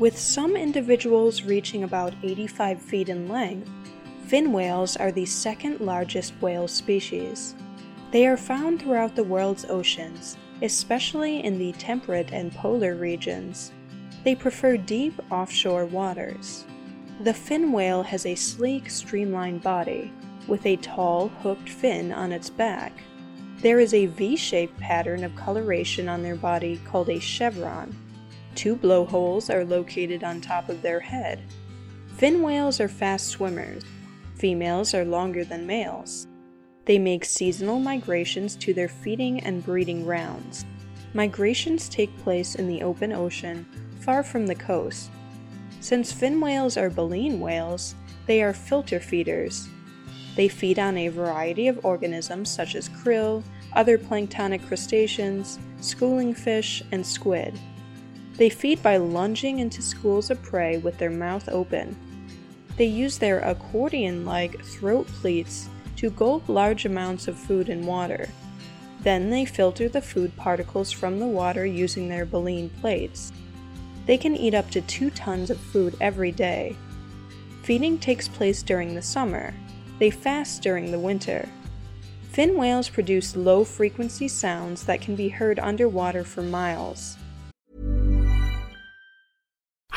With some individuals reaching about 85 feet in length, fin whales are the second largest whale species. They are found throughout the world's oceans, especially in the temperate and polar regions. They prefer deep offshore waters. The fin whale has a sleek, streamlined body, with a tall, hooked fin on its back. There is a V shaped pattern of coloration on their body called a chevron. Two blowholes are located on top of their head. Fin whales are fast swimmers. Females are longer than males. They make seasonal migrations to their feeding and breeding grounds. Migrations take place in the open ocean, far from the coast. Since fin whales are baleen whales, they are filter feeders. They feed on a variety of organisms such as krill, other planktonic crustaceans, schooling fish, and squid. They feed by lunging into schools of prey with their mouth open. They use their accordion like throat pleats to gulp large amounts of food and water. Then they filter the food particles from the water using their baleen plates. They can eat up to 2 tons of food every day. Feeding takes place during the summer. They fast during the winter. Fin whales produce low frequency sounds that can be heard underwater for miles.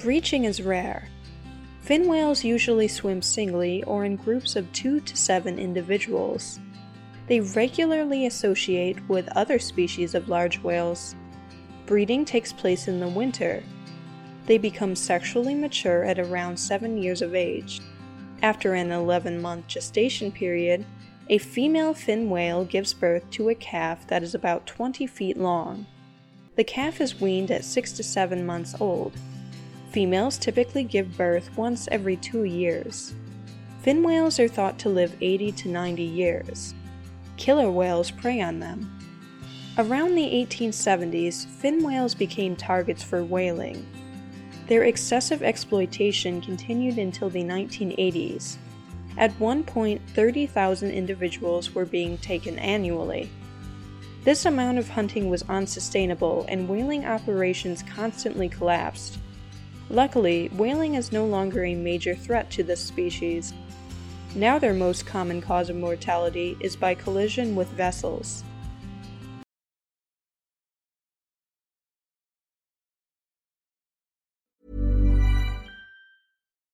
Breaching is rare. Fin whales usually swim singly or in groups of two to seven individuals. They regularly associate with other species of large whales. Breeding takes place in the winter. They become sexually mature at around 7 years of age. After an 11 month gestation period, a female fin whale gives birth to a calf that is about 20 feet long. The calf is weaned at 6 to 7 months old. Females typically give birth once every two years. Fin whales are thought to live 80 to 90 years. Killer whales prey on them. Around the 1870s, fin whales became targets for whaling. Their excessive exploitation continued until the 1980s. At one point, 30,000 individuals were being taken annually. This amount of hunting was unsustainable and whaling operations constantly collapsed. Luckily, whaling is no longer a major threat to this species. Now their most common cause of mortality is by collision with vessels.